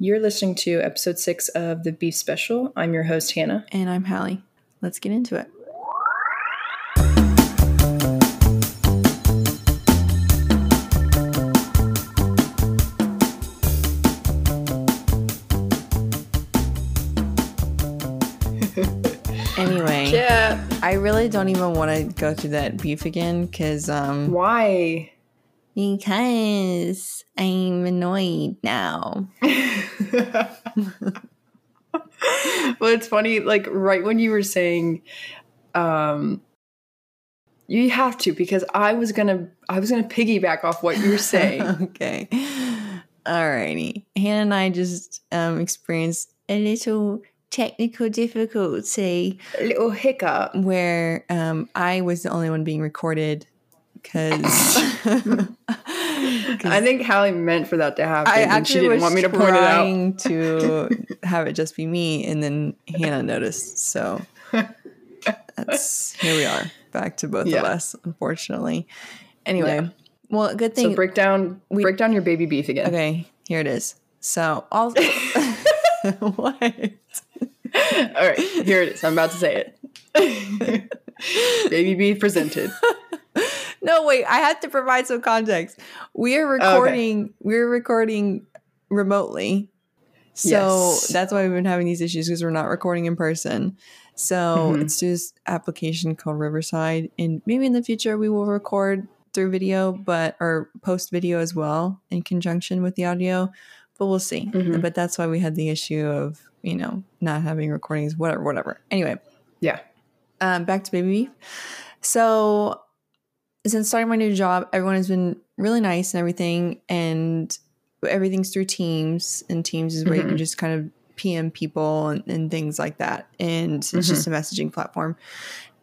You're listening to episode six of the Beef Special. I'm your host, Hannah. And I'm Halle. Let's get into it. anyway, Yeah. I really don't even want to go through that beef again because um Why? Because I'm annoyed now. well, it's funny, like right when you were saying, um, you have to because I was gonna, I was gonna piggyback off what you were saying. okay. Alrighty. Hannah and I just um, experienced a little technical difficulty A little hiccup. where um, I was the only one being recorded because I think Halle meant for that to happen, I and she didn't want me to point it out. to have it just be me, and then Hannah noticed. So that's here we are, back to both Yeah. of us, unfortunately. Anyway, Yeah. well, good thing. So break down, we- break down your baby beef again. okay, here it is. So all what? All right, here it is. I'm about to say it. baby beef presented. No, wait, I have to provide some context. We are Oh, okay. recording, we're recording remotely. So Yes. that's why we've been having these issues because we're not recording in person. So Mhm. it's just application called Riverside. And maybe in the future we will record through video, but or post video as well in conjunction with the audio. But we'll see. Mhm. But that's why we had the issue of, you know, not having recordings, whatever, whatever. Anyway, Yeah. um, back to baby beef. So since starting my new job, everyone has been really nice and everything, and everything's through Teams, and Teams is where you can Mhm. just kind of PM people and, and things like that, and it's just a messaging platform.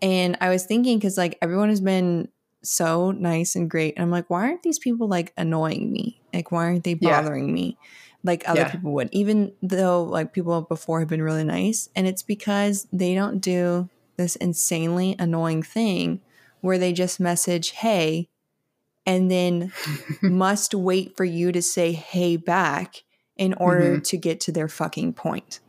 And I was thinking because like everyone has been so nice and great, and I'm like, why aren't these people like annoying me? Like, why aren't they Yeah. bothering me? Like other Yeah. people would, even though like people before have been really nice, and it's because they don't do this insanely annoying thing where they just message hey and then must wait for you to say hey back in order to get to their fucking point.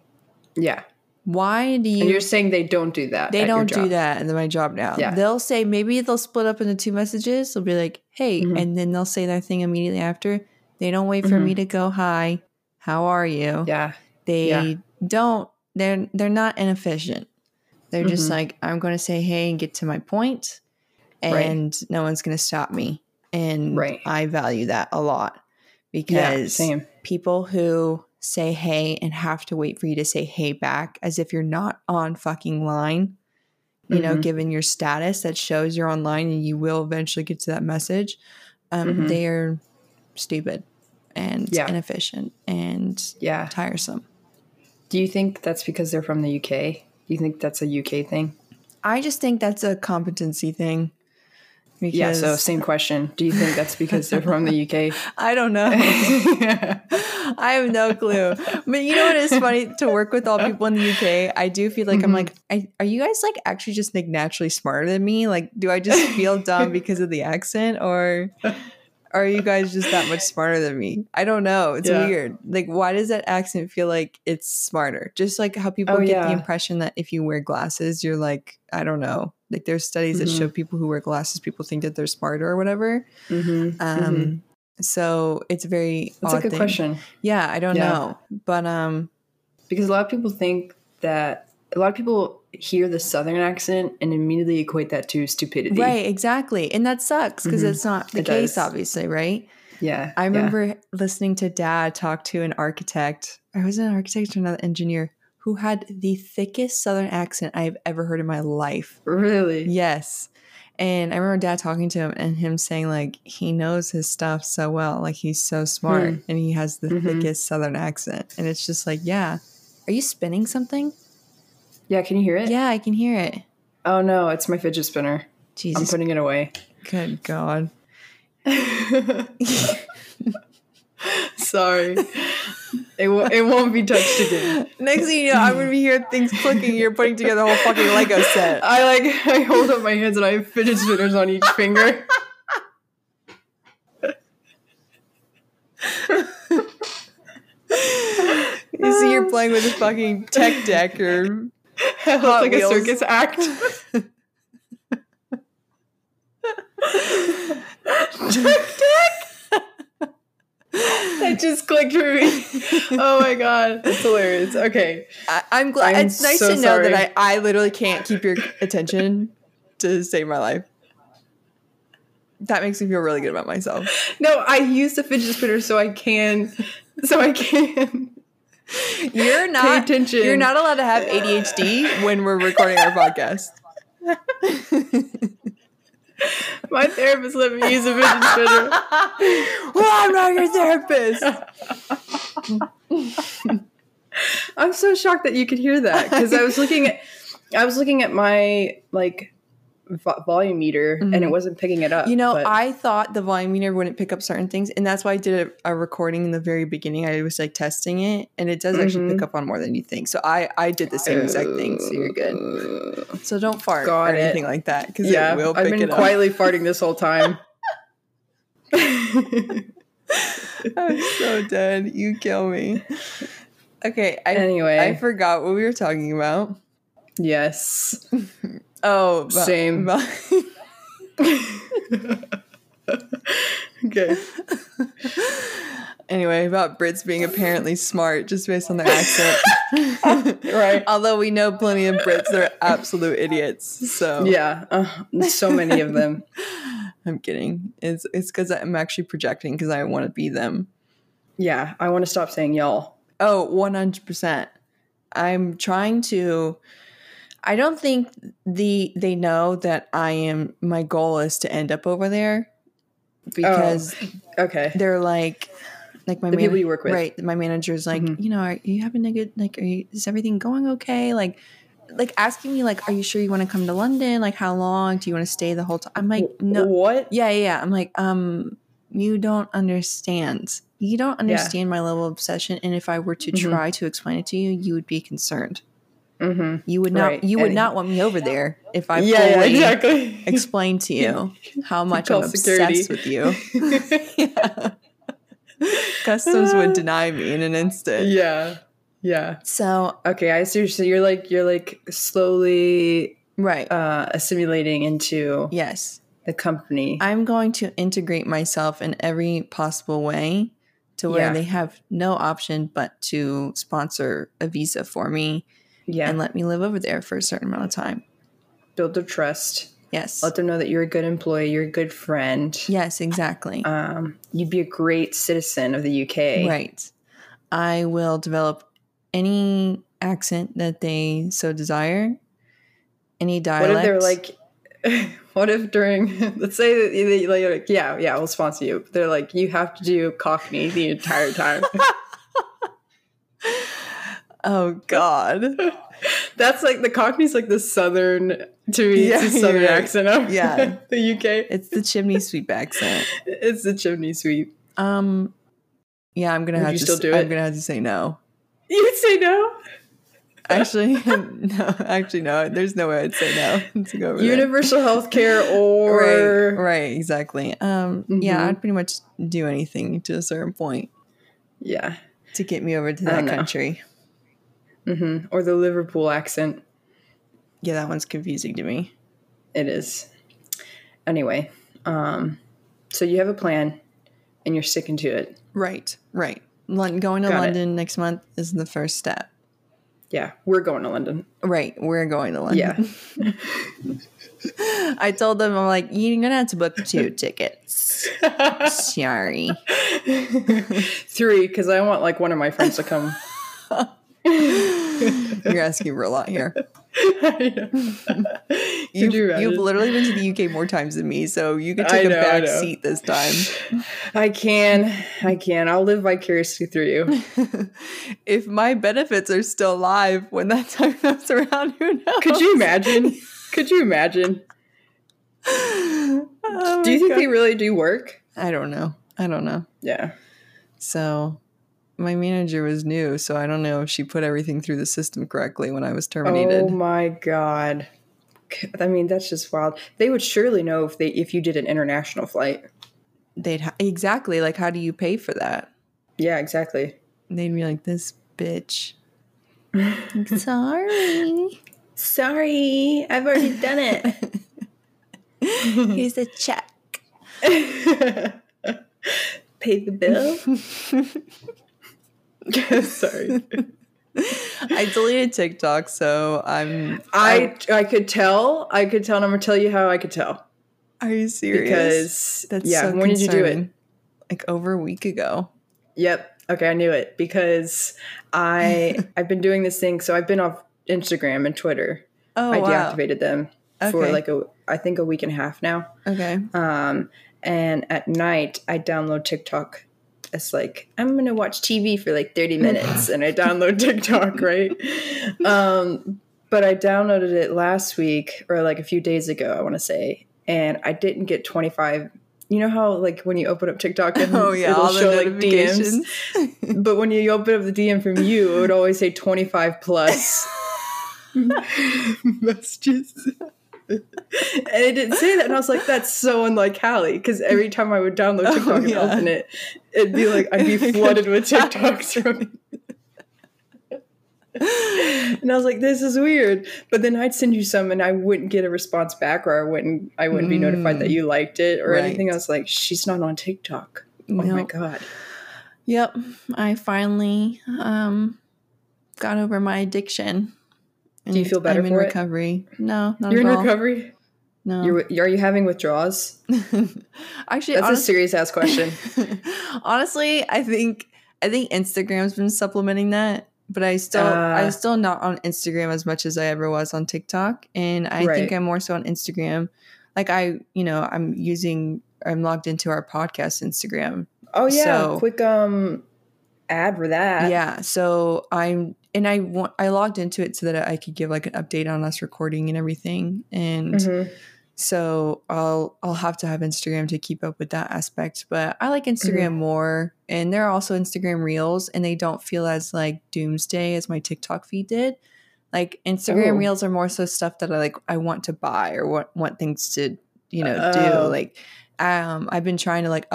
Yeah. Why do And you you're saying they don't do that. they don't do that in my job now. Yeah. They'll say maybe they'll split up into two messages. They'll be like, "Hey," Mhm. and then they'll say their thing immediately after. They don't wait for Mhm. me to go, "Hi, how are you?" Yeah. they Yeah. don't they're they're not inefficient they're just Mhm. like i'm going to say hey and get to my point Right. and no one's going to stop me and Right. i value that a lot Yeah. because Same. people who say hey and have to wait for you to say hey back as if you're not on fucking line you know Mhm. given your status that shows you're online and you will eventually get to that message um, Mhm. they're stupid and Yeah. inefficient and Yeah. tiresome Do you think that's because they're from the UK? Do you think that's a UK thing? I just think that's a competency thing. Because Yeah. So same question. Do you think that's because they're from the UK? I don't know. I have no clue. But you know what is funny to work with all people in the UK? I do feel like I'm Mhm. like, I, are you guys like actually just like naturally smarter than me? Like, do I just feel dumb because of the accent, or are you guys just that much smarter than me? I don't know. It's Yeah. weird. Like, why does that accent feel like it's smarter? Just like how people Oh, get yeah. the impression that if you wear glasses, you're like, I don't know. Like, there's studies that Mhm. show people who wear glasses, people think that they're smarter or whatever. mm-hmm. Um, so it's a very That's a good thing. question Yeah, I don't Yeah. know, but um, because a lot of people think that a lot of people hear the southern accent and immediately equate that to stupidity. right, exactly, and that sucks because Mhm. it's not the It case, does. obviously, right? Yeah. I yeah. remember listening to Dad talk to an architect. I was an architect or another engineer who had the thickest Southern accent I've ever heard in my life. Really. Yes. And I remember dad talking to him and him saying, like, he knows his stuff so well. Like, he's so smart Hmm. and he has the Mhm. thickest Southern accent. And it's just like, yeah. Are you spinning something? Yeah. Can you hear it? Yeah, I can hear it. Oh no, it's my fidget spinner. Jesus. I'm putting it away. Good God. Sorry. It, w- it won't be touched again. Next thing you know, I'm going to be hearing things clicking. You're putting together a whole fucking Lego set. I like I hold up my hands and I have fidget spinners on each finger. You see, you're playing with a fucking tech deck or It looks like Wheels. a circus act. That just clicked for me. Oh my god, that's hilarious. Okay, I, I'm glad. I'm it's nice so to know sorry. that I, I literally can't keep your attention to save my life. That makes me feel really good about myself. no, I use the fidget spinner so I can, so I can. You're not attention. You're not allowed to have ADHD when we're recording our podcast. My therapist let me use a fidget spinner. well, I'm not your therapist. I'm so shocked that you could hear that because I was looking at, I was looking at my like vo- volume meter and it wasn't picking it up. Mm-hmm. You know, but- I thought the volume meter wouldn't pick up certain things, and that's why I did a, a recording in the very beginning. I was like testing it, and it does actually Mhm. pick up on more than you think. So I I did the same exact thing. So you're good. So don't fart Got or it. anything like that because yeah, it will I've been it up. quietly farting this whole time. I'm so dead. You kill me. Okay, I Anyway. I forgot what we were talking about. yes. Oh, Same. Okay. anyway, about Brits being apparently smart just based on their accent. Right. Although we know plenty of Brits that are absolute idiots. So Yeah. Uh, so many of them. I'm kidding. It's it's because I'm actually projecting because I want to be them. Yeah. I want to stop saying y'all. Oh, 100%. I'm trying to I don't think the they know that I am my goal is to end up over there because Okay. they're like like my The people you work with. right my manager's like Mhm. you know are you having a good like are you is everything going okay like like asking me like are you sure you want to come to london like how long do you want to stay the whole time i'm like no What? yeah yeah yeah i'm like um you don't understand you don't understand my level of obsession and if i were to Mhm. try to explain it to you you would be concerned Mm-hmm. you would not Right. you would And- not want me over there if i yeah, yeah, fully exactly. explain to you how much i'm Call obsessed security. with you yeah. Customs would deny me in an instant. yeah. Yeah. So, Okay, I see. So you're like you're like slowly right. uh assimilating into yes. the company. I'm going to integrate myself in every possible way to where Yeah. they have no option but to sponsor a visa for me yeah. and let me live over there for a certain amount of time. Build their trust. Yes. Let them know that you're a good employee, you're a good friend. Yes, exactly. Um, you'd be a great citizen of the UK. Right. I will develop any accent that they so desire, any dialect. What if they're like what if during let's say that they like, yeah, yeah, we'll sponsor you. But they're like, you have to do Cockney the entire time. oh God. That's like the Cockney's like the southern to me, Yeah, it's the southern right. accent of Yeah. the UK. It's the chimney sweep accent. It's the chimney sweep. Um, yeah, I'm gonna Would have you to. still do I'm it? gonna have to say no. You'd say no? Actually, no. Actually, no. There's no way I'd say no to go over. Universal health care or Right, right, exactly. Um, yeah, Mhm. I'd pretty much do anything to a certain point yeah. to get me over to that don't know. Country. hmm Or the Liverpool accent. Yeah, that one's confusing to me. It is. Anyway, um, so you have a plan and you're sticking to it. Right, right. Going to Got it. London next month is the first step. Yeah, we're going to London. Right, we're going to London. Yeah. I told them I'm like, you're gonna have to book two tickets. Sorry. Three, because I want like one of my friends to come. You're asking for a lot here. You've, you you've literally been to the UK more times than me, so you could I take know, a back seat this time. I can. I can. I'll live vicariously through you. if my benefits are still alive when that time comes around, who knows? Could you imagine? Could you imagine? Oh Do you think God. they really do work? I don't know. I don't know. Yeah. So my manager was new, so I don't know if she put everything through the system correctly when I was terminated. Oh my god. I mean, that's just wild. They would surely know if they if you did an international flight. They'd ha- exactly like how do you pay for that? Yeah, exactly. They'd be like, "This bitch. Sorry. Sorry, I've already done it. Here's the check. Pay the bill. Sorry. I deleted TikTok, so I'm. I I could tell. I could tell, and I'm gonna tell you how I could tell. Are you serious? Because That's yeah, so when did you do it? Like over a week ago. Yep. Okay, I knew it because I I've been doing this thing. So I've been off Instagram and Twitter. Oh I wow. deactivated them for Okay. like a I think a week and a half now. Okay. Um, and at night I download TikTok. It's like I'm gonna watch TV for like 30 minutes, and I download TikTok, right? Um, but I downloaded it last week or like a few days ago, I want to say, and I didn't get 25. You know how like when you open up TikTok and Oh yeah, it'll all the show like DMs, but when you open up the DM from you, it would always say 25 plus messages. And it didn't say that. And I was like, that's so unlike Halle. Because every time I would download Oh, TikTok and yeah. open it, it'd be like, I'd be flooded with TikToks from and I was like, this is weird. But then I'd send you some and I wouldn't get a response back or I wouldn't I wouldn't be notified that you liked it or Right. anything. I was like, she's not on TikTok. Oh my god. Yep. I finally um got over my addiction. Do you feel better I'm in for it? recovery. No, not You're in all. recovery? No. You're, are you having withdrawals? Actually, That's a serious ass question. honestly, I think I think Instagram's been supplementing that, but I still I'm Uh. still not on Instagram as much as I ever was on TikTok, and I think I'm more so on Instagram. Like I, you know, I'm using I'm logged into our podcast Instagram. Oh yeah, So- quick um ad for that. yeah, so I'm and I want I logged into it so that I could give like an update on us recording and everything, and Mhm. so I'll I'll have to have Instagram to keep up with that aspect. But I like Instagram more, and there are also Instagram Reels, and they don't feel as like doomsday as my TikTok feed did. Like Instagram Oh. Reels are more so stuff that I like I want to buy or want want things to you know Oh. do. Like um, I've been trying to like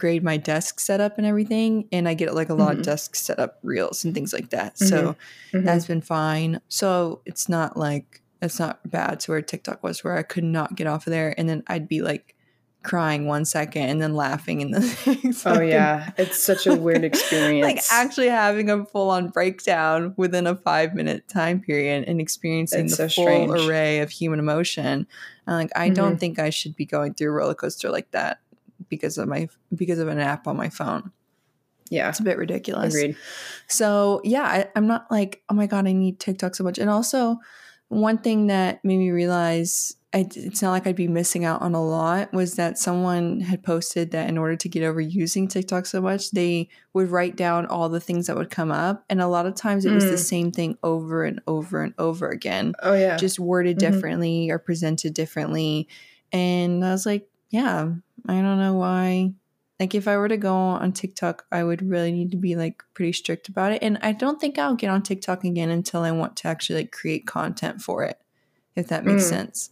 upgrade my desk setup and everything, and I get like a lot Mhm. of desk setup reels and things like that. So Mhm. that's been fine. So it's not like it's not bad to where TikTok was, where I could not get off of there, and then I'd be like crying one second and then laughing in the next. Oh yeah, it's such a weird experience. like actually having a full on breakdown within a five minute time period and experiencing It's the so full strange. array of human emotion. And like I don't Mhm. think I should be going through a roller coaster like that because of my because of an app on my phone. yeah, It's a bit ridiculous. agreed. So yeah, I, I'm not like, oh my god, I need TikTok so much. And also, one thing that made me realize I, it's not like I'd be missing out on a lot was that someone had posted that in order to get over using TikTok so much, they would write down all the things that would come up, and a lot of times it was the Mm. same thing over and over and over again, Oh yeah, just worded Mhm. differently or presented differently. And I was like, yeah, I don't know why like if I were to go on TikTok, I would really need to be like pretty strict about it. And I don't think I'll get on TikTok again until I want to actually like create content for it, if that makes Mm. sense.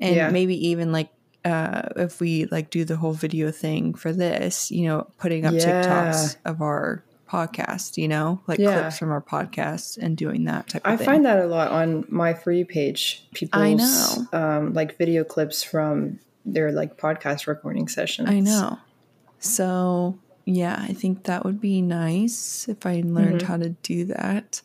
And Yeah. maybe even like uh if we like do the whole video thing for this, you know, putting up Yeah. TikToks of our podcast, you know, like Yeah. clips from our podcast and doing that type of I thing. find that a lot on my free page. People's I know. um like video clips from their like podcast recording sessions. I know. So yeah, I think that would be nice if I learned Mhm. how to do that.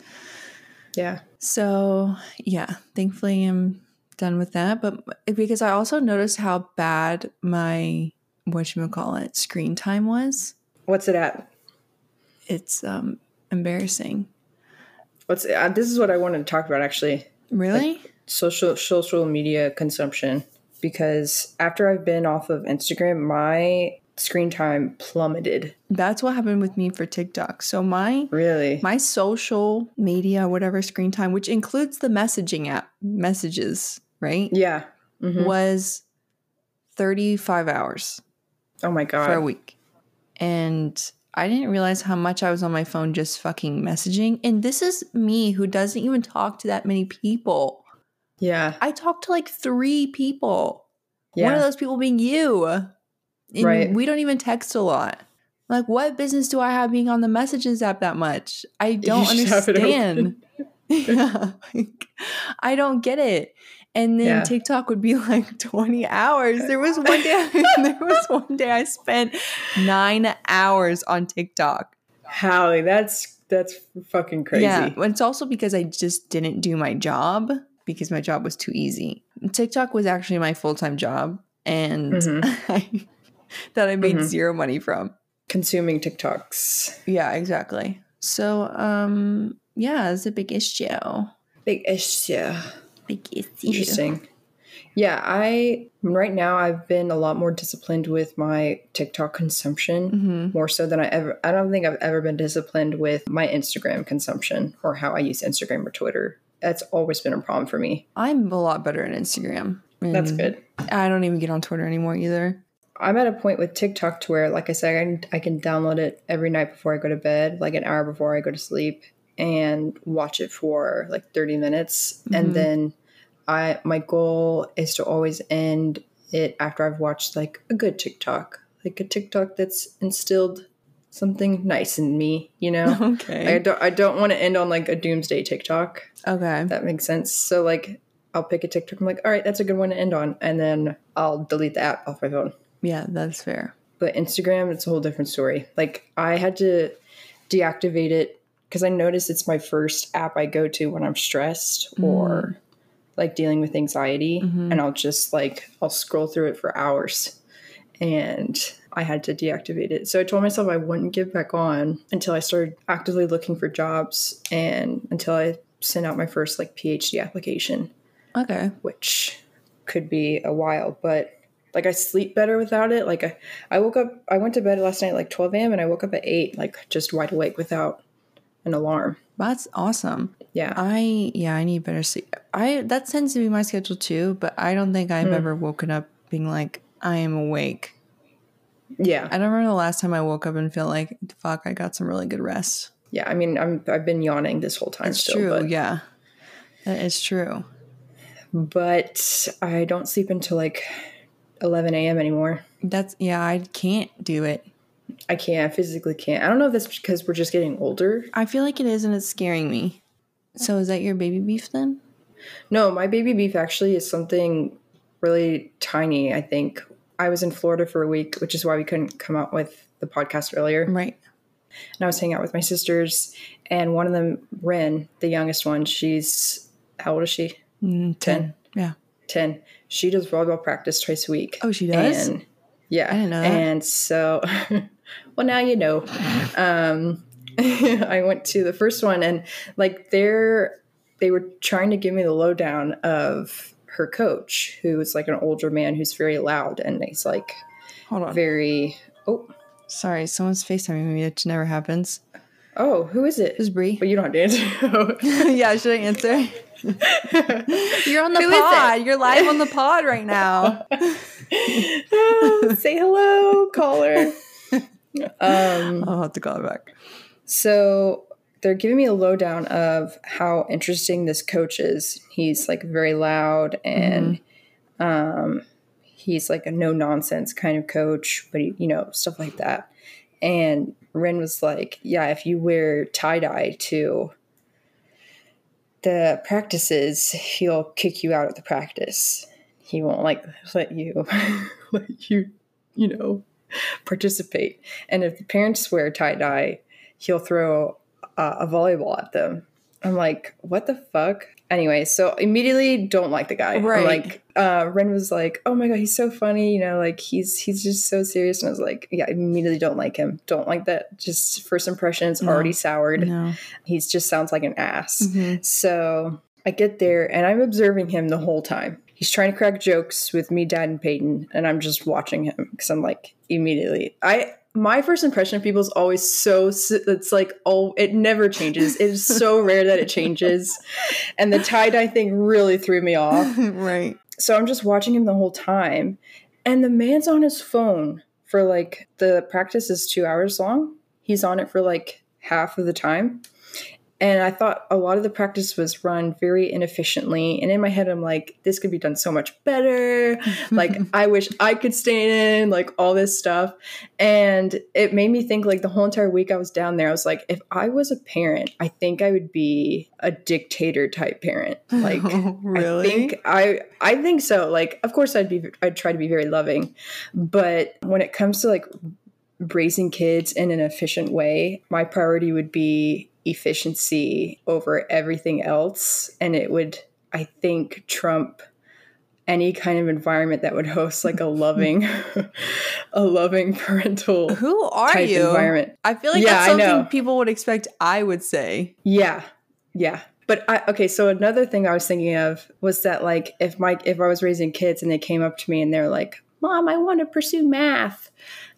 Yeah. So yeah, thankfully I'm done with that. But because I also noticed how bad my what you call it screen time was, What's it at? it's um embarrassing. What's uh, this is what I wanted to talk about actually. Really? Social social media consumption because after I've been off of Instagram, my screen time plummeted. That's what happened with me for TikTok. So my Really? my social media, whatever screen time, which includes the messaging app messages, right? yeah. Mhm. Was 35 hours. Oh my god, for a week. And I didn't realize how much I was on my phone just fucking messaging. And this is me who doesn't even talk to that many people. Yeah. I talked to like three people. One of those people being you. And Right. We don't even text a lot. Like, what business do I have being on the messages app that much? I don't should have it understand. yeah, like, I don't get it. And then Yeah. TikTok would be like 20 hours. There was one day there was one day I spent 9 hours on TikTok. Halle, that's that's fucking crazy. Yeah, it's also because I just didn't do my job because my job was too easy. TikTok was actually my full-time job and Mhm. I, that I made Mhm. zero money from. Consuming TikToks. Yeah, exactly. So, um, yeah, it's a big issue. Big issue. Big issue. Interesting. Yeah, I right now I've been a lot more disciplined with my TikTok consumption, hmm more so than I ever. I don't think I've ever been disciplined with my Instagram consumption or how I use Instagram or Twitter. That's always been a problem for me. I'm a lot better at Instagram. That's good. I don't even get on Twitter anymore either. I'm at a point with TikTok to where, like I said, I can, I can download it every night before I go to bed, like an hour before I go to sleep, and watch it for like 30 minutes. Mhm. And then I my goal is to always end it after I've watched like a good TikTok, like a TikTok that's instilled something nice in me, you know? Okay. I don't I don't want to end on like a doomsday TikTok. Okay. That makes sense. So like I'll pick a TikTok. I'm like, all right, that's a good one to end on, and then I'll delete the app off my phone. Yeah, that's fair. But Instagram, it's a whole different story. Like I had to deactivate it because I noticed it's my first app I go to when I'm stressed or like dealing with anxiety, Mhm. and I'll just like I'll scroll through it for hours, and I had to deactivate it. So I told myself I wouldn't get back on until I started actively looking for jobs and until I sent out my first like PhD application Okay. which could be a while, but like I sleep better without it. Like I, I woke up, I went to bed last night at like 12 a.m. and I woke up at 8, like just wide awake without an alarm. That's awesome. Yeah. I yeah, I need better sleep. I that tends to be my schedule too, but I don't think I've Hmm. ever woken up being like I am awake. Yeah. I don't remember the last time I woke up and felt like fuck, I got some really good rest. Yeah. I mean, I'm, I've been yawning this whole time That's still, true. but, Yeah, that is true. but I don't sleep until like 11 a.m. anymore. That's yeah. I can't do it. I can't, I physically can't. I don't know if that's because we're just getting older. I feel like it is, and it's scaring me. So is that your baby beef then? No, my baby beef actually is something really tiny, I think. I was in Florida for a week, which is why we couldn't come out with the podcast earlier. Right. and I was hanging out with my sisters, and one of them, Ren, the youngest one, she's how old is she? Mm, ten. Yeah. Ten. She does volleyball practice twice a week. Oh, she does. And yeah, I didn't know that. And so, well, now you know. Um, I went to the first one, and like they're they were trying to give me the lowdown of her coach, who is like an older man who's very loud, and he's like Hold on. very. Oh, Sorry, someone's FaceTiming me, which never happens. oh, who is it? This is Bree. But you don't have to answer. yeah, should I answer? You're on the Who is pod. You're live on the pod right now. Say hello, caller. um, I'll have to call her back. so they're giving me a lowdown of how interesting this coach is. He's like very loud and um, he's like a no nonsense kind of coach, but he, you know, stuff like that. And Ren was like, Yeah, if you wear tie dye to the practices, he'll kick you out of the practice. He won't like let you let you, you know, participate. And if the parents wear tie dye, he'll throw uh, a volleyball at them. I'm like, what the fuck? Anyway, so immediately don't like the guy. I'm Right. like, uh, Ren was like, oh my god, he's so funny. You know, like he's he's just so serious. And I was like, yeah, I immediately don't like him. Don't like that. Just first impressions No. already soured. No. He's just sounds like an ass. Mhm. So I get there and I'm observing him the whole time. He's trying to crack jokes with me, Dad, and Peyton, and I'm just watching him because I'm like immediately. I my first impression of people is always so. It's like oh, it never changes. It is so rare that it changes, and the tie dye thing really threw me off. right. So I'm just watching him the whole time, and the man's on his phone for like the practice is two hours long. He's on it for like half of the time, and I thought a lot of the practice was run very inefficiently. And in my head, I'm like, this could be done so much better. like, I wish I could stay in, like all this stuff. And it made me think, like, the whole entire week I was down there, I was like, if I was a parent, I think I would be a dictator type parent. Like, really? I think I, I think so. Like, of course, I'd be, I'd try to be very loving, but when it comes to like raising kids in an efficient way, my priority would be efficiency over everything else. And it would, I think, trump any kind of environment that would host like a loving a loving parental Who are type you? environment. I feel like Yeah, that's something people would expect I would say. Yeah. Yeah. But I, okay, so another thing I was thinking of was that like if my if I was raising kids and they came up to me and they're like, "Mom, I want to pursue math."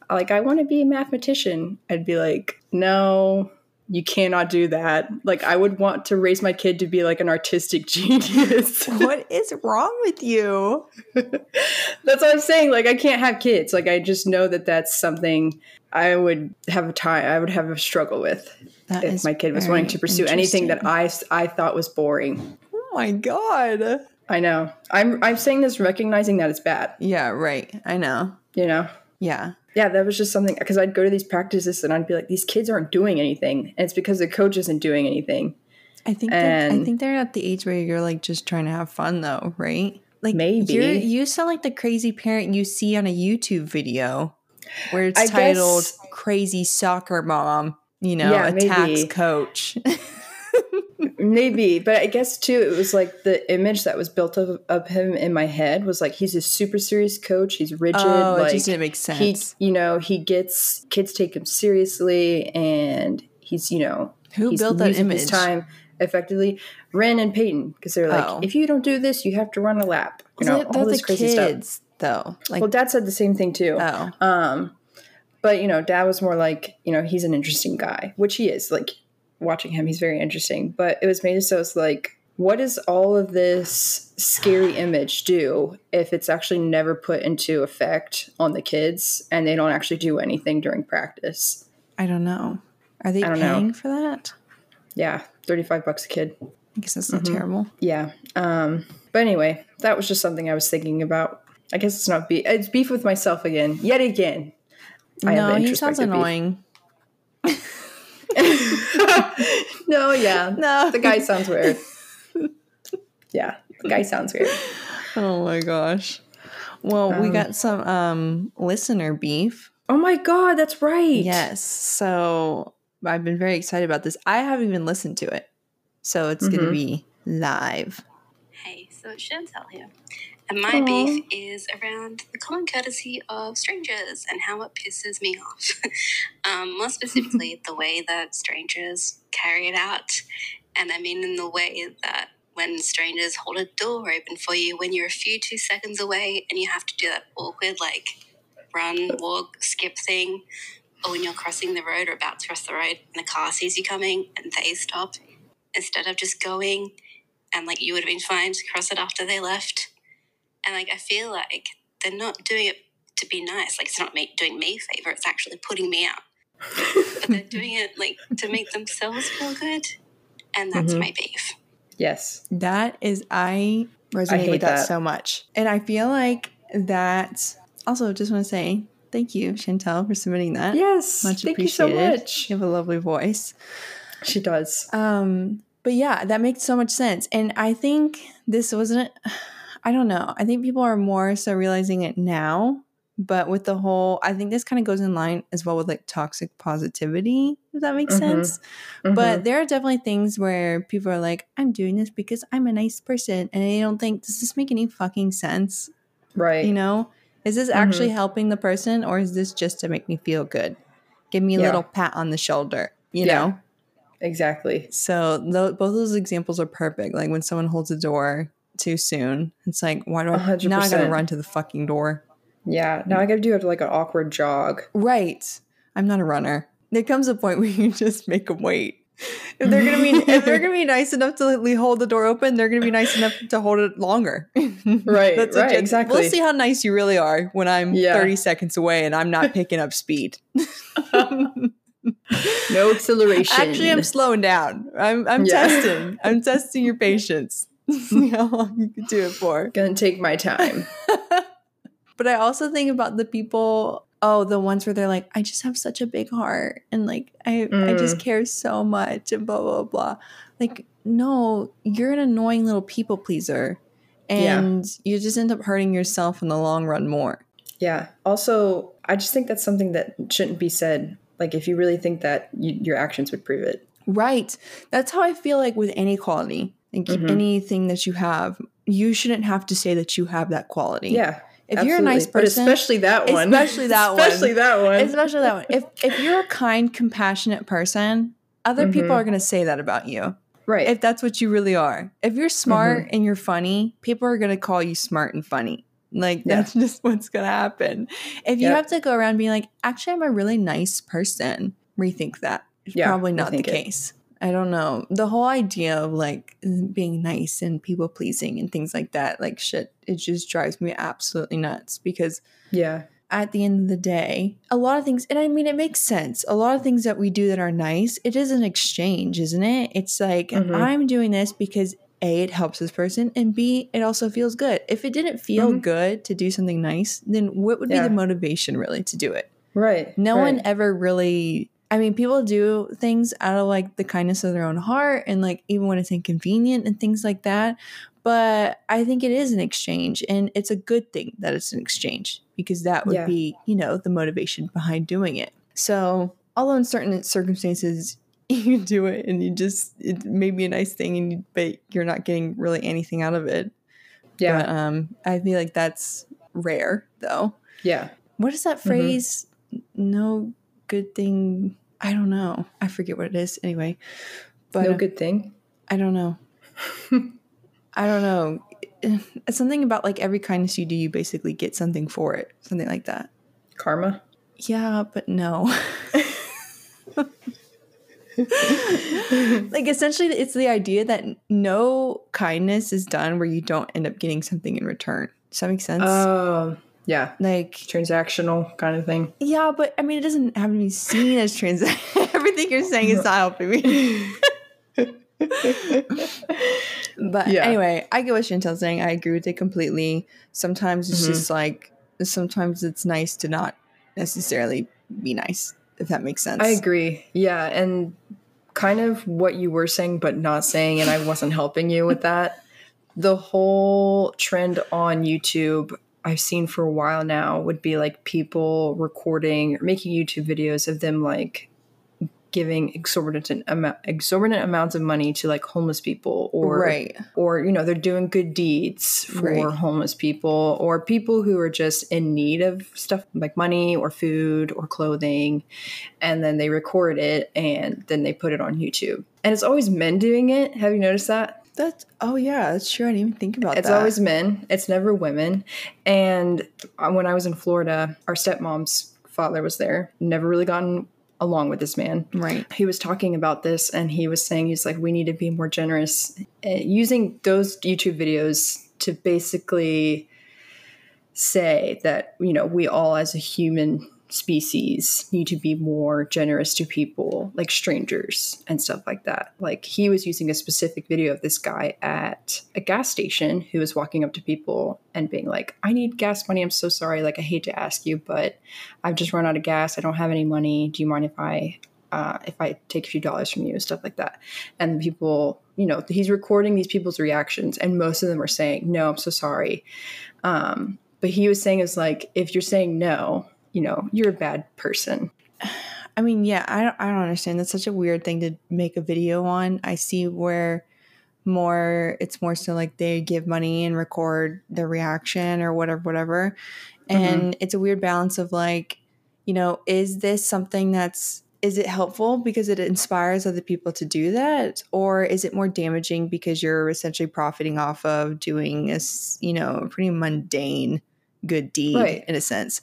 Like I want to be a mathematician. I'd be like, "No, you cannot do that." Like I would want to raise my kid to be like an artistic genius. what is wrong with you? that's what I'm saying. Like I can't have kids. Like I just know that that's something I would have a time I would have a struggle with That if my kid was wanting to pursue anything that. I I thought was boring. Oh my god. I know. I'm I'm saying this recognizing that it's bad. Yeah, right. I know. You know. Yeah. Yeah, that was just something because I'd go to these practices and I'd be like, these kids aren't doing anything, and it's because the coach isn't doing anything. I think that, I think they're at the age where you're like just trying to have fun though, right? Like Maybe. you're, you sound like the crazy parent you see on a YouTube video where it's I titled guess- "Crazy Soccer Mom," you know, Yeah, attacks maybe. coach. Maybe, but I guess too, it was like the image that was built of, of him in my head was like he's a super serious coach. He's rigid. oh, like it just didn't make he, sense. you know, he gets kids take him seriously, and he's you know Who he's built that image? his time effectively. Ren and Peyton, because they're like, Oh. if you don't do this, you have to run a lap. You know, They're- all this crazy stuff. kids, though. Like, Well, Dad said the same thing too. oh, Um, but you know, Dad was more like, you know, he's an interesting guy, which he is. Like watching him, he's very interesting. But it was made so it's like, what does all of this scary image do if it's actually never put into effect on the kids and they don't actually do anything during practice? I don't know. Are they don't know. paying for that? Yeah, thirty-five bucks a kid. I guess that's not Mm-hmm. terrible. Yeah. Um, but anyway, that was just something I was thinking about. I guess it's not beef. It's beef with myself again, yet again. I no, he sounds annoying. no, yeah. No, The guy sounds weird. Yeah, the guy sounds weird. Oh my gosh. Well, we Um, got some um listener beef. Oh my god, that's right. Yes. So I've been very excited about this. I haven't even listened to it. So it's going to Mhm. be live. Hey, so it's Chantelle here. And my Aw. beef is around the common courtesy of strangers and how it pisses me off. um, more specifically, the way that strangers carry it out. And I mean, in the way that when strangers hold a door open for you when you're a few two seconds away and you have to do that awkward, like, run, walk, skip thing. Or when you're crossing the road or about to cross the road and the car sees you coming and they stop instead of just going and like you would have been fine to cross it after they left. And like I feel like they're not doing it to be nice. Like it's not me doing me a favor. It's actually putting me out. But they're doing it like to make themselves feel good. And that's Mhm. my beef. Yes. That is, I resonate hate with that, that. so much. And I feel like that, also, just want to say thank you, Chantelle, for submitting that. Yes. Much Thank you so appreciated. much. You have a lovely voice. She does. Um, but yeah, that makes so much sense. And I think this wasn't I don't know. I think people are more so realizing it now, but with the whole I think this kind of goes in line as well with like toxic positivity, if that makes Mhm. sense. Mhm. But there are definitely things where people are like, I'm doing this because I'm a nice person and they don't think, does this make any fucking sense? right. You know? Is this actually helping the person or is this just to make me feel good? Give me a Yeah. little pat on the shoulder, you Yeah. know? exactly. So tho- both those examples are perfect. Like when someone holds a door too soon, it's like, why do I A hundred now? I gotta run to the fucking door. Yeah. Now I got to do like an awkward jog. Right. I'm not a runner. There comes a point where you just make them wait. If they're gonna be if they're gonna be nice enough to hold the door open, they're gonna be nice enough to hold it longer. Right, a right, exactly. We'll see how nice you really are when I'm Yeah. 30 seconds away and I'm not picking up speed. No acceleration. Actually, I'm slowing down. I'm I'm Yeah. testing. I'm testing your patience. See how long you could do it for. gonna take my time. But I also think about the people, oh, the ones where they're like, I just have such a big heart and like I I just Mm. care so much and blah blah blah. Like, no, you're an annoying little people pleaser. Yeah. And you just end up hurting yourself in the long run more. Yeah. Also, I just think that's something that shouldn't be said. Like, if you really think that you, your actions would prove it. Right. That's how I feel like with any quality. Like Mhm. anything that you have, you shouldn't have to say that you have that quality. Yeah. If you're a nice person, but especially that one, especially that one. especially that one, especially that one. If if you're a kind, compassionate person, other people Mhm. are going to say that about you. right? If that's what you really are. If you're smart Mm-hmm. and you're funny, people are going to call you smart and funny. Like Yeah. that's just what's going to happen. If you Yep. have to go around being like, "Actually, I'm a really nice person." Rethink that. It's Yeah, probably not the case. it. I don't know. The whole idea of like being nice and people pleasing and things like that, like shit, it just drives me absolutely nuts because yeah, at the end of the day, a lot of things, and I mean, it makes sense. A lot of things that we do that are nice, it is an exchange, isn't it? It's like, Mhm. I'm doing this because A, it helps this person, and B, it also feels good. If it didn't feel Mhm. good to do something nice, then what would Yeah. be the motivation really to do it? right. No right. one ever really. I mean, people do things out of like the kindness of their own heart and like even when it's inconvenient and things like that. But I think it is an exchange and it's a good thing that it's an exchange because that would Yeah. be, you know, the motivation behind doing it. So, although in certain circumstances you do it and you just, it may be a nice thing and you, but you're not getting really anything out of it. Yeah, But um, I feel like that's rare though. yeah. What is that phrase? No good thing. I don't know. I forget what it is anyway. But no uh, good thing. I don't know. I don't know. It's something about like every kindness you do, you basically get something for it. Something like that. Karma. Yeah, but no. like essentially it's the idea that no kindness is done where you don't end up getting something in return. Does that make sense? Um. Yeah. like Transactional kind of thing. Yeah, but I mean, it doesn't have to be seen as trans. Everything you're saying is not helping me. but Yeah. anyway, I get what Chantelle's saying. I agree with it completely. Sometimes it's Mhm. just like, sometimes it's nice to not necessarily be nice, if that makes sense. I agree. Yeah, and kind of what you were saying, but not saying, and I wasn't helping you with that. The whole trend on YouTube I've seen for a while now would be like people recording or making YouTube videos of them like giving exorbitant amount exorbitant amounts of money to like homeless people or right. or you know they're doing good deeds for Right. homeless people or people who are just in need of stuff like money or food or clothing and then they record it and then they put it on YouTube and it's always men doing it have you noticed that That's, oh yeah, that's true. I didn't even think about it's that. It's always men it's never women and uh, when I was in Florida our stepmom's father was there never really gotten along with this man right. he was talking about this and he was saying he's like we need to be more generous uh, using those youtube videos to basically say that you know we all as a human species need to be more generous to people like strangers and stuff like that. Like he was using a specific video of this guy at a gas station who was walking up to people and being like i need gas money. I'm so sorry. Like i hate to ask you but i've just run out of gas. I don't have any money. Do you mind if i uh, if I take a few dollars from you, and stuff like that. And the people, you know, he's recording these people's reactions, and most of them are saying, "No, I'm so sorry." Um, but he was saying, "Is like if you're saying no, you know, you're a bad person." I mean, yeah, I don't, I don't understand. That's such a weird thing to make a video on. I see where more it's more so like they give money and record their reaction or whatever, whatever. Mm-hmm. And it's a weird balance of like, you know, is this something that's is it helpful because it inspires other people to do that or is it more damaging because you're essentially profiting off of doing a s- you know pretty mundane good deed Right. in a sense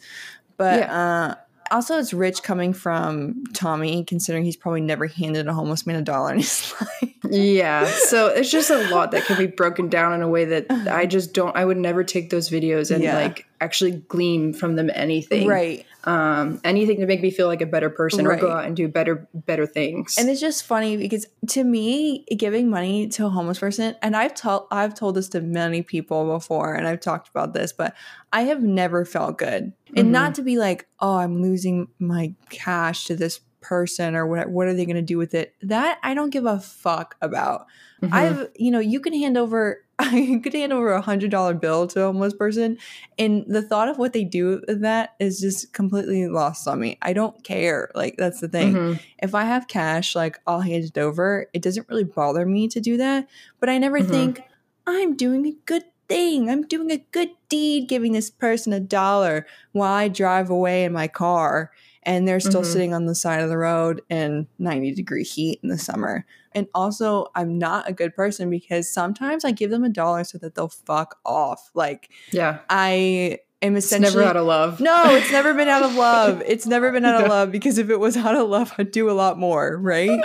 but uh also it's rich coming from tommy considering he's probably never handed a homeless man a dollar in his life Yeah, so it's just a lot that can be broken down in a way that I just don't. I would never take those videos and Yeah. like actually glean from them anything. Right. Um, anything to make me feel like a better person Right. or go out and do better better things. And it's just funny because to me, giving money to a homeless person, and I've told I've told this to many people before, and I've talked about this, but I have never felt good. And not to be like, oh, I'm losing my cash to this person or what what are they gonna do with it? That I don't give a fuck about. Mhm. I've you know, you can hand over I could hand over a hundred dollar bill to a homeless person, and the thought of what they do with that is just completely lost on me. I don't care. Like that's the thing Mhm. if I have cash, like I'll hand it over. It doesn't really bother me to do that, but I never Mhm. think I'm doing a good thing. I'm doing a good deed giving this person a dollar while I drive away in my car and they're still Mhm. sitting on the side of the road in 90 degree heat in the summer. And also, I'm not a good person because sometimes I give them a dollar so that they'll fuck off. Like, Yeah. I am It's essentially never out of love. no, it's never been out of love. It's never been out of love because if it was out of love, I'd do a lot more, right?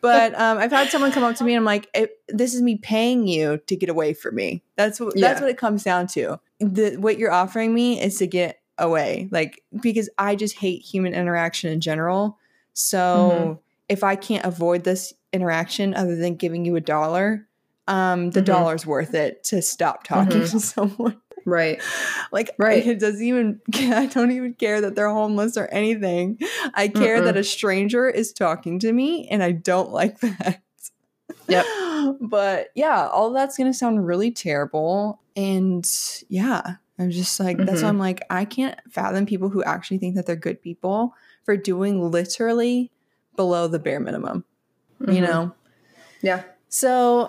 But um, I've had someone come up to me and I'm like, "Eh, "This is me paying you to get away from me." That's what that's what it comes down to. The what you're offering me is to get away, like because I just hate human interaction in general. So Mm-hmm. If I can't avoid this interaction other than giving you a dollar, um, the Mhm. dollar's worth it to stop talking Mhm. to someone. Right. Like, Right. it doesn't even, I don't even care that they're homeless or anything. I care that Mm-mm. a stranger is talking to me, and I don't like that. Yep. But yeah, all that's going to sound really terrible. And yeah, I'm just like, that's why Mhm. I'm like, I can't fathom people who actually think that they're good people for doing literally below the bare minimum, you Mhm. know? Yeah. So,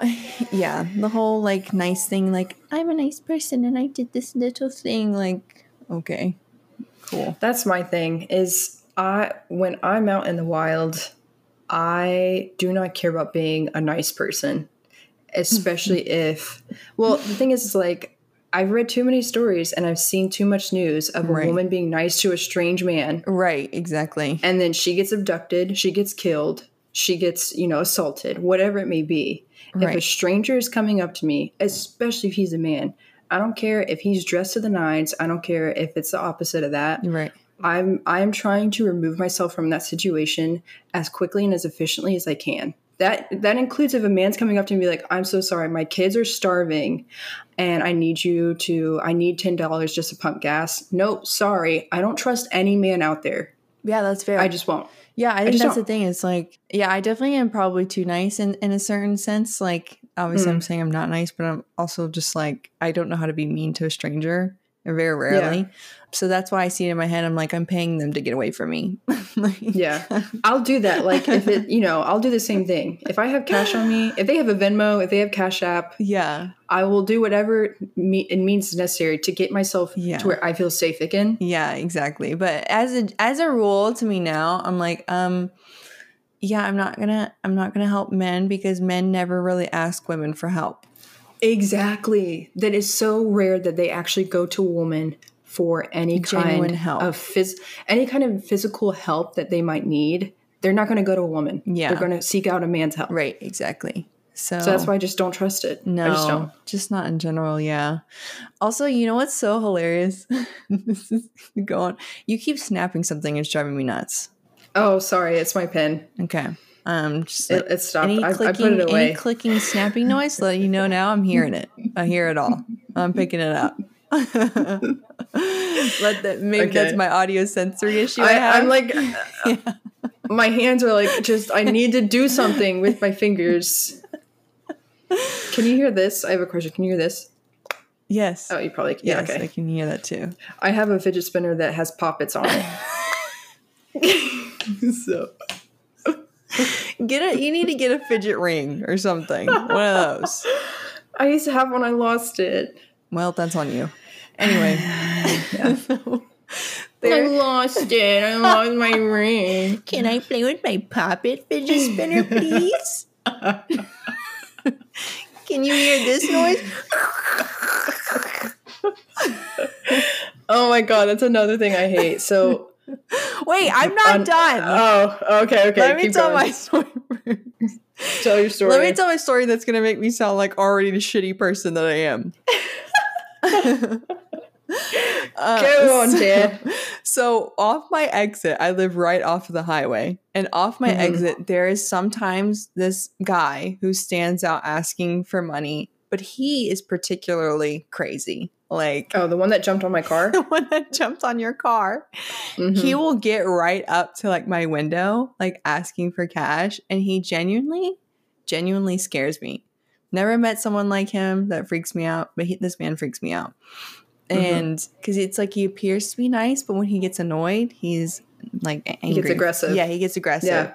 yeah, the whole like nice thing, like, I'm a nice person and I did this little thing, like, okay, cool. That's my thing is I when I'm out in the wild, I do not care about being a nice person, especially if well, the thing is, is like I've read too many stories and I've seen too much news of a woman being nice to a strange man Right, exactly. and then she gets abducted, she gets killed, she gets, you know, assaulted, whatever it may be. If a stranger is coming up to me, especially if he's a man, I don't care if he's dressed to the nines, I don't care if it's the opposite of that. Right. I'm I'm trying to remove myself from that situation as quickly and as efficiently as I can. That that includes if a man's coming up to me like, "I'm so sorry, my kids are starving, and I need you to I need ten dollars just to pump gas." No, sorry, I don't trust any man out there. Yeah, that's fair. I just won't. yeah, I think just that's the don't. thing. It's like, yeah, I definitely am probably too nice in, in a certain sense. Like, obviously, I'm Mm. saying I'm not nice, but I'm also just like, I don't know how to be mean to a stranger, very rarely. So that's why I see it in my head. I'm like, I'm paying them to get away from me. Like- Yeah. I'll do that. Like if it, you know, I'll do the same thing. If I have cash on me, if they have a Venmo, if they have Cash App, yeah. I will do whatever me- it means necessary to get myself Yeah. to where I feel safe again. Yeah, exactly. But as a as a rule to me now, I'm like, um, yeah, I'm not gonna I'm not gonna help men because men never really ask women for help. Exactly. That is so rare that they actually go to a woman for any Genuine kind help. of phys- any kind of physical help that they might need. They're not going to go to a woman. Yeah. They're going to seek out a man's help. Right, exactly. So, So that's why I just don't trust it. no, I just don't. just not in general. Yeah. Also, you know what's so hilarious? this is going. You keep snapping something. It's driving me nuts. Oh, sorry. It's my pen. Okay. Um, just It, like, it stopped. any I, I clicking, put it away. any clicking, snapping noise. Let you know now. I'm hearing it. I hear it all. I'm picking it up. Let that maybe that's my audio sensory issue. I, I, have. I'm like, my hands are like, just, I need to do something with my fingers. Can you hear this? I have a question. Can you hear this? yes, Oh, you probably can. Yeah, yes, I can hear that too. I have a fidget spinner that has poppets on it. so, Get a. You need to get a fidget ring or something. One of those. I used to have one, I lost it. Well, that's on you. Anyway. I lost it. I lost my ring. Can I play with my poppet fidget spinner, please? Can you hear this noise? Oh my god, that's another thing I hate. So, Wait, I'm not on- done. Oh, okay, okay. Let me tell going. my story. first. Tell your story. Let me tell my story that's going to make me sound like already the shitty person that I am. Uh, Go on, so- Dad. So off my exit, I live right off of the highway, and off my Mhm. exit, there is sometimes this guy who stands out asking for money, but he is particularly crazy. Like Oh, the one that jumped on my car. the one that jumped on your car. Mhm. He will get right up to like my window, like asking for cash, and he genuinely, genuinely scares me. Never met someone like him that freaks me out, but he, this man freaks me out. Mhm. And because it's like he appears to be nice, but when he gets annoyed, he's like angry. He gets aggressive. Yeah, he gets aggressive. Yeah.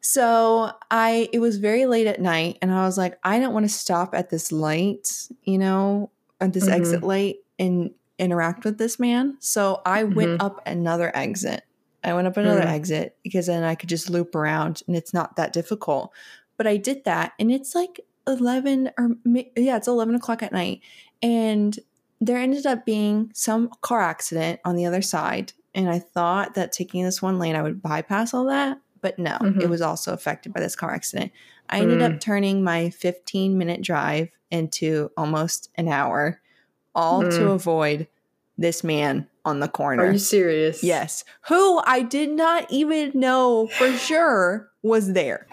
So I, it was very late at night, and I was like, I don't want to stop at this light, you know, at this Mhm. exit light and interact with this man. So I went up another exit. I went up another Mm. exit because then I could just loop around, and it's not that difficult. But I did that, and it's like eleven or yeah, it's eleven o'clock at night, and there ended up being some car accident on the other side. And I thought that taking this one lane, I would bypass all that. But no, it Mhm. was also affected by this car accident. I ended up turning my 15 minute drive into almost an hour, all to Mm. avoid this man on the corner. Are you serious? yes, who I did not even know for sure was there.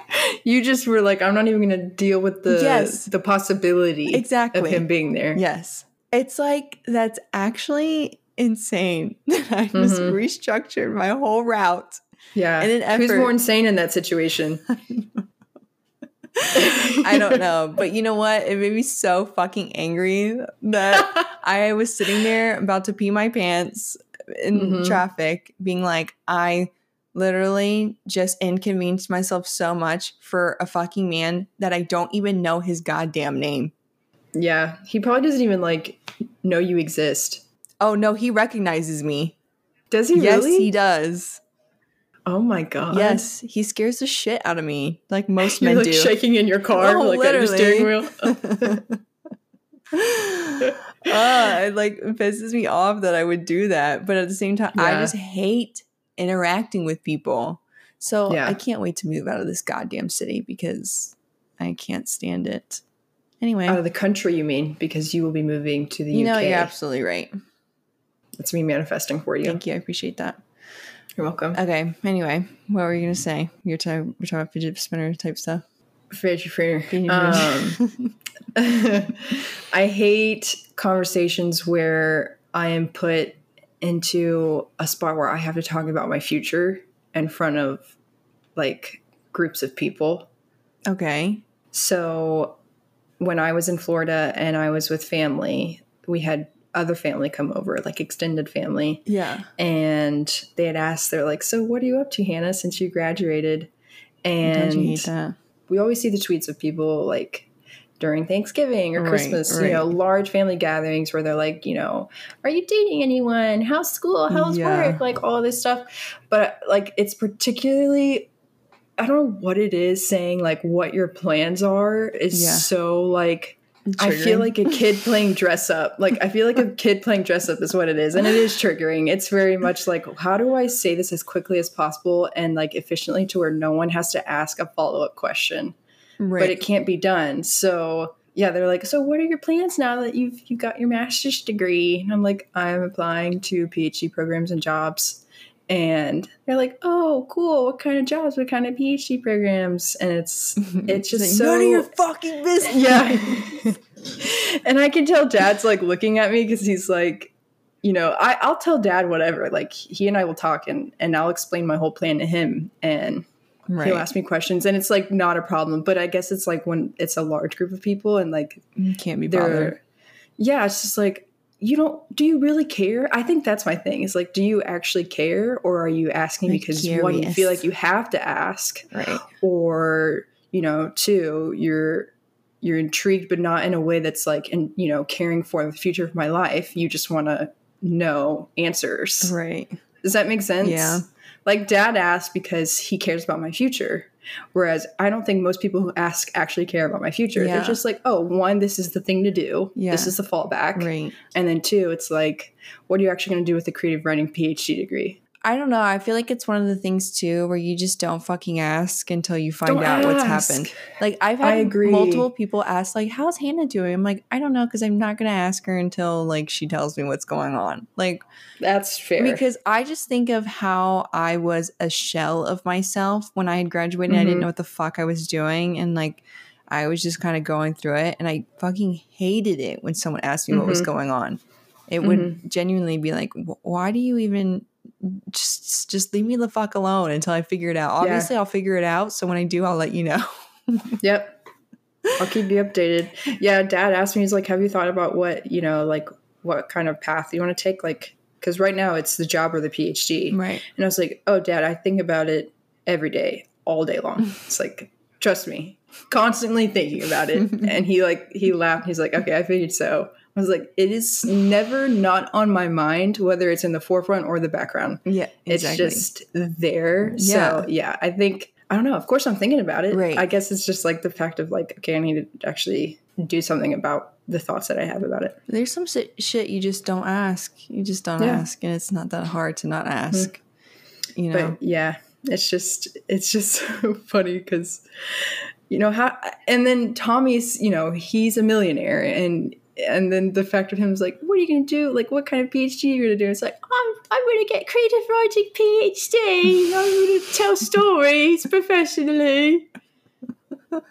You just were like, I'm not even going to deal with the Yes. the possibility Exactly. of him being there. Yes. It's like that's actually insane that I just Mhm. restructured my whole route. Yeah. And an Who's more insane in that situation? I don't know. But you know what? It made me so fucking angry that I was sitting there about to pee my pants in Mhm. traffic, being like, I literally just inconvenienced myself so much for a fucking man that I don't even know his goddamn name. yeah. He probably doesn't even like know you exist. Oh no, he recognizes me. Does he yes, really? he does. Oh my god. Yes, he scares the shit out of me, like most You're men like do. shaking in your car, Oh, like at your steering wheel. uh, it like pisses me off that I would do that, but at the same time, I just hate interacting with people. So Yeah. I can't wait to move out of this goddamn city because I can't stand it. Anyway, Out of the country, you mean? Because you will be moving to the you know UK. you're absolutely right. That's me manifesting for you. Thank you, I appreciate that. You're welcome. Okay, anyway, what were you gonna say? You're talking, we're talking about fidget spinner type stuff. Fidget spinner. Um, I hate conversations where I am put into a spot where I have to talk about my future in front of like groups of people. okay, So when I was in Florida and I was with family, we had other family come over, like extended family, yeah, and they had asked, they're like, "So what are you up to, Hannah, since you graduated?" And you hate that? we always see the tweets of people like during Thanksgiving or Right, Christmas, right. you know, large family gatherings where they're like, you know, are you dating anyone? How's school? How's Yeah. work? Like all this stuff. But like it's particularly I don't know what it is saying like what your plans are is Yeah. so like I feel like a kid playing dress up. Like I feel like a kid playing dress up is what it is, and it is triggering. It's very much like how do I say this as quickly as possible and like efficiently to where no one has to ask a follow up question, right. but it can't be done. So yeah, they're like, so what are your plans now that you've you got your master's degree? And I'm like, I'm applying to PhD programs and jobs. And they're like, "Oh, cool! What kind of jobs? What kind of PhD programs?" And it's it's just like, so none of your fucking business. yeah. and I can tell dad's like looking at me because he's like, you know, I, I'll tell dad whatever. Like he and I will talk and, and I'll explain my whole plan to him and right. he'll ask me questions and it's like not a problem. But I guess it's like when it's a large group of people and like You can't be bothered. yeah, it's just like you don't do you really care? I think that's my thing. Is like, do you actually care or are you asking Like because one, you feel like you have to ask Right. or you know two you're you're intrigued but not in a way that's like and you know caring for the future of my life you just want to know answers Right. does that make sense Yeah. like dad asked because he cares about my future whereas i don't think most people who ask actually care about my future Yeah. they're just like oh one this is the thing to do Yeah. this is the fallback Right. and then two it's like what are you actually going to do with a creative writing phd degree I don't know. I feel like it's one of the things too where you just don't fucking ask until you find Don't out what's happened. Like I've I had agree. multiple people ask like how's Hannah doing? I'm like I don't know cuz I'm not going to ask her until like she tells me what's going on. Like That's fair. because I just think of how I was a shell of myself when I had graduated. I didn't Mhm. know what the fuck I was doing and like I was just kind of going through it and I fucking hated it when someone asked me what was Mhm. going on. It would genuinely be like, why do you even just just leave me the fuck alone until I figure it out? Obviously, I'll figure it out. So when I do, I'll let you know. Yep. I'll keep you updated. Yeah, dad asked me, he's like, Have you thought about what, you know, like what kind of path you want to take? Like, because right now it's the job or the PhD. Right. And I was like, Oh, dad, I think about it every day, all day long. It's like, trust me, constantly thinking about it. and he like, he laughed. He's like, Okay, I figured so. I was like, It is never not on my mind, whether it's in the forefront or the background. Yeah. It's just there. Yeah. So yeah, I think I don't know. Of course, I'm thinking about it. Right. I guess it's just like the fact of like, okay, I need to actually do something about the thoughts that I have about it. There's some shit you just don't ask. You just don't Yeah. Mm-hmm. ask, and it's not that hard to not ask. You know. But yeah, it's just it's just so funny because you know how. And then Tommy's, you know, he's a millionaire, and and then the fact of him is like, what are you gonna do? Like, what kind of PhD are you gonna do? It's like, I'm I'm gonna get creative writing PhD. I'm gonna tell stories professionally.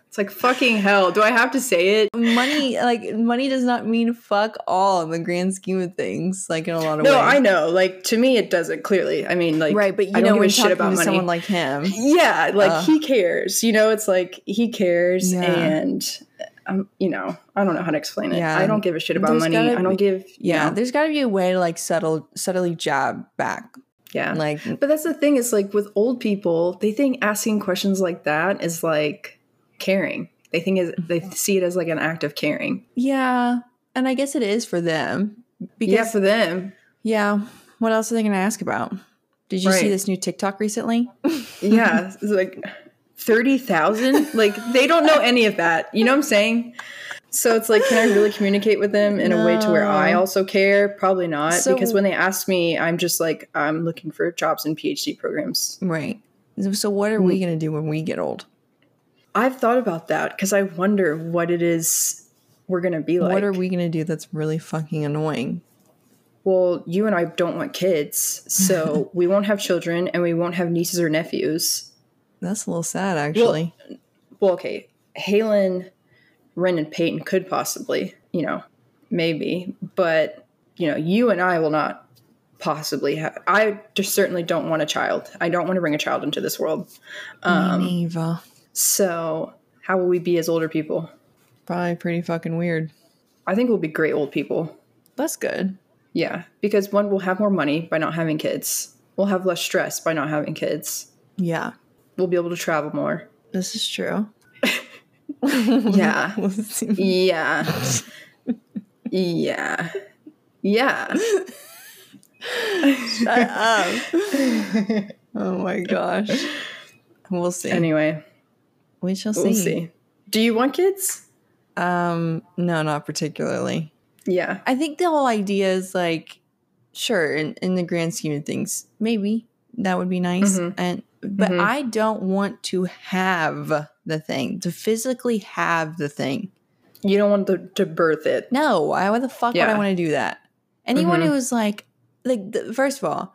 It's like fucking hell. Do I have to say it? money like money does not mean fuck all in the grand scheme of things like in a lot of No, ways I know. Like to me, it doesn't clearly. I mean, like right but you I don't know give when shit about to money. someone like him yeah, like Uh. he cares. You know, it's like he cares, Yeah. and um, you know, I don't know how to explain it. Yeah. I don't give a shit about There's money. I don't be- give. you yeah know, there's got to be a way to like settle subtly jab back yeah. like But that's the thing. Is like with old people, they think asking questions like that is like caring. They think is they see it as like an act of caring. yeah and i guess it is for them because yeah, for them. yeah what else are they going to ask about did you see this new tiktok recently Yeah, it's like thirty thousand. Like they don't know any of that. You know what I'm saying? So it's like, can I really communicate with them in a way to where I also care? Probably not, So- because when they ask me, I'm just like, I'm looking for jobs in PhD programs. right so what are we going to do when we get old I've thought about that because I wonder what it is we're gonna be like. what are we going to do that's really fucking annoying Well, you and I don't want kids, so we won't have children, and we won't have nieces or nephews. That's a little sad actually well, okay, Halen, Ren, and Peyton could possibly, you know, maybe, but you know, you and I will not possibly have. I just certainly don't want a child. I don't want to bring a child into this world. Um, Me neither. so, how will we be as older people? probably pretty fucking weird I think we'll be great old people. that's good Yeah, because one, we'll have more money by not having kids. We'll have less stress by not having kids. yeah We'll be able to travel more. This is true. Yeah. Yeah. yeah. Yeah. Shut up. oh my gosh. We'll see. Anyway, we shall see. we'll see. Do you want kids? Um, no, not particularly. Yeah. I think the whole idea is like, sure, in, in the grand scheme of things, maybe that would be nice. Mhm. And but Mhm. I don't want to have the thing, to physically have the thing. You don't want to, to birth it. No, why, the fuck would I want to do that? Anyone Mhm. who is like, like, the, first of all,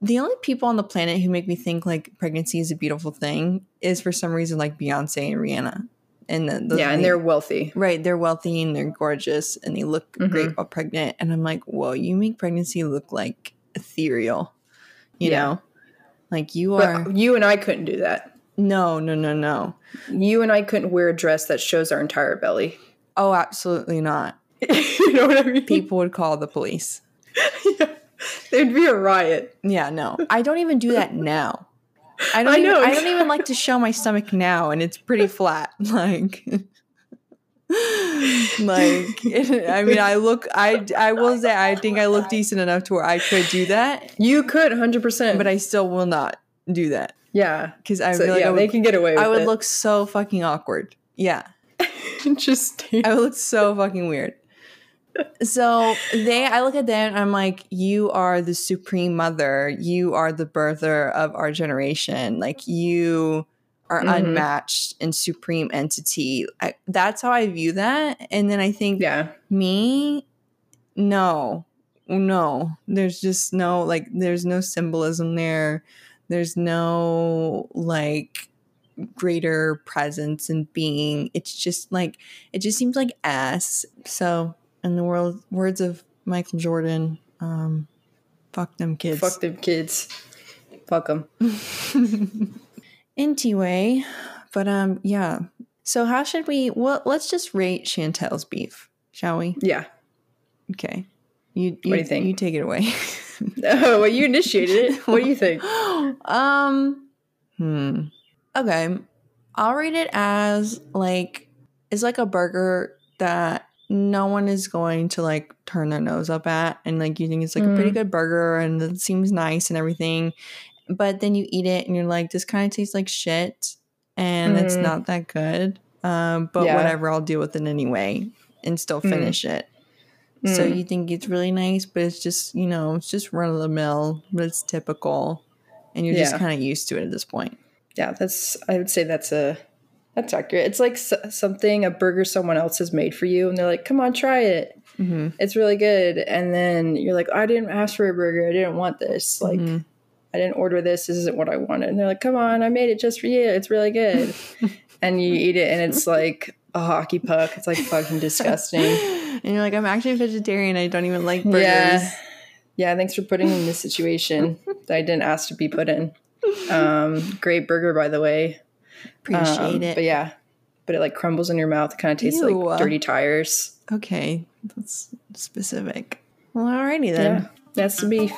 the only people on the planet who make me think like pregnancy is a beautiful thing is for some reason like Beyonce and Rihanna. And the, those- yeah, and they- they're wealthy. right, they're wealthy and they're gorgeous and they look Mhm. great while pregnant. And I'm like, whoa, you make pregnancy look like ethereal, you Yeah. know? Like you But are you and I couldn't do that. no, no, no, no. You and I couldn't wear a dress that shows our entire belly. Oh, absolutely not. you know what I mean? People would call the police. yeah. There'd be a riot. Yeah, no. I don't even do that now. I don't I even, know. I don't even like to show my stomach now and it's pretty flat. Like like I mean I look I I will say I think I look decent enough to where I could do that, You could 100%. but I still will not do that yeah. cuz I So, feel like yeah, I they would, can get away with I would it. look so fucking awkward. Yeah. Interesting. I would look so fucking weird. so they i look at them and i'm like you are the supreme mother you are the birther of our generation like you are Mhm. unmatched and supreme entity I, that's how i view that and then i think Yeah. me no no there's just no like there's no symbolism there there's no like greater presence and being it's just like it just seems like ass so in the world words of michael jordan um fuck them kids Fuck them kids. Fuck them. anyway but um yeah so how should we well let's just rate Chantelle's beef shall we Yeah. okay you, do you think? you take it away Oh, well, you initiated it. What do you think? um hmm okay i'll rate it as like it's like a burger that no one is going to like turn their nose up at and like you think it's like a pretty Mm. good burger and it seems nice and everything but then you eat it and you're like this kind of tastes like shit and it's Mhm. not that good um but Yeah. whatever i'll deal with it anyway and still Mm. finish it so Mm. you think it's really nice, but it's just you know it's just run of the mill, but it's typical, and you're just kind of used to it at this point. yeah, that's. I would say that's a. That's accurate. It's like s- something a burger someone else has made for you, and they're like, "Come on, try it. Mm-hmm. It's really good." And then you're like, "I didn't ask for a burger. I didn't want this. Like, Mhm. I didn't order this. This isn't what I wanted." And they're like, "Come on, I made it just for you. It's really good." and you eat it, and it's like a hockey puck. It's like fucking disgusting. and you're like, I'm actually a vegetarian. I don't even like burgers. Yeah. Yeah, thanks for putting me in this situation that I didn't ask to be put in. Um, great burger, by the way. Appreciate Um, it. But yeah, but it like crumbles in your mouth. It kind of tastes Ew. like dirty tires. Okay, that's specific. Well, alrighty Yeah, then. that's the beef.